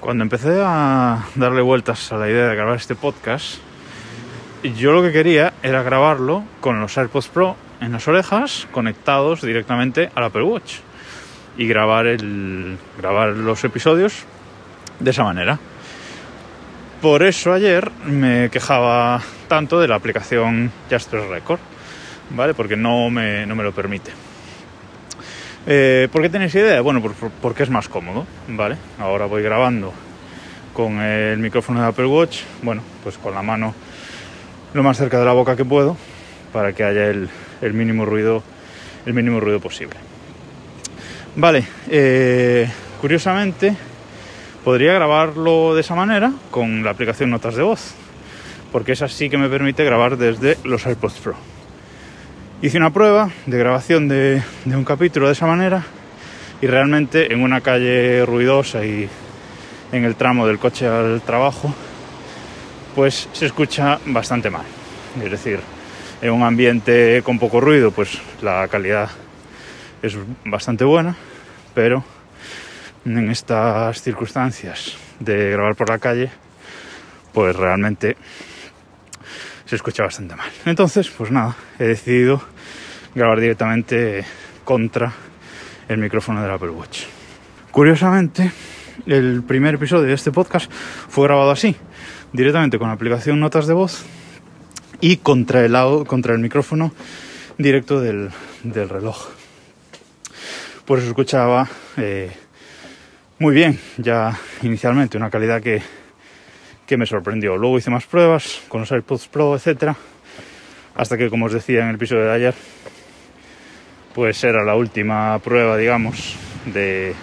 Cuando empecé a darle vueltas a la idea de grabar este podcast, yo lo que quería era grabarlo con los AirPods Pro en las orejas conectados directamente al Apple Watch y grabar, el, grabar los episodios de esa manera. Por eso ayer me quejaba tanto de la aplicación Jasper Record, ¿vale? Porque no me, no me lo permite. Eh, ¿Por qué tenéis idea? Bueno, porque es más cómodo, ¿vale? Ahora voy grabando con el micrófono de Apple Watch, bueno, pues con la mano lo más cerca de la boca que puedo para que haya el, mínimo ruido, el mínimo ruido posible. Vale, eh, curiosamente podría grabarlo de esa manera con la aplicación Notas de Voz, porque es así que me permite grabar desde los AirPods Pro. Hice una prueba de grabación de, un capítulo de esa manera y realmente en una calle ruidosa y en el tramo del coche al trabajo, pues se escucha bastante mal. Es decir, en un ambiente con poco ruido, pues la calidad es bastante buena, pero en estas circunstancias de grabar por la calle, pues realmente se escucha bastante mal. Entonces, pues nada, he decidido grabar directamente contra el micrófono del Apple Watch. Curiosamente, el primer episodio de este podcast fue grabado así, directamente con la aplicación Notas de Voz y contra el, contra el micrófono directo del, reloj. Por eso escuchaba eh, muy bien, ya inicialmente, una calidad que que me sorprendió. Luego hice más pruebas con los AirPods Pro, etcétera, hasta que, como os decía en el episodio de ayer, pues era la última prueba, digamos, de,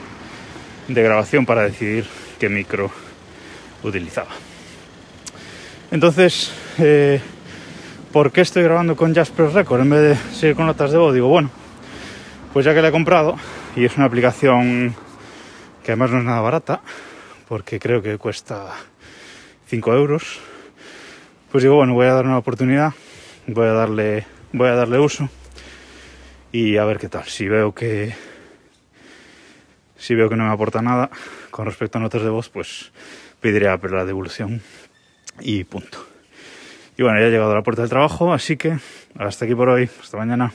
grabación para decidir qué micro utilizaba. Entonces, eh, ¿por qué estoy grabando con Jasper Record en vez de seguir con notas de voz? Digo, bueno, pues ya que la he comprado y es una aplicación que además no es nada barata, porque creo que cuesta 5 euros. Pues digo, bueno, voy a dar una oportunidad, voy a darle, voy a darle uso y a ver qué tal. Si veo que si veo que no me aporta nada con respecto a notas de voz, pues pediré la devolución y punto. Y bueno, ya he llegado a la puerta del trabajo, así que hasta aquí por hoy, hasta mañana.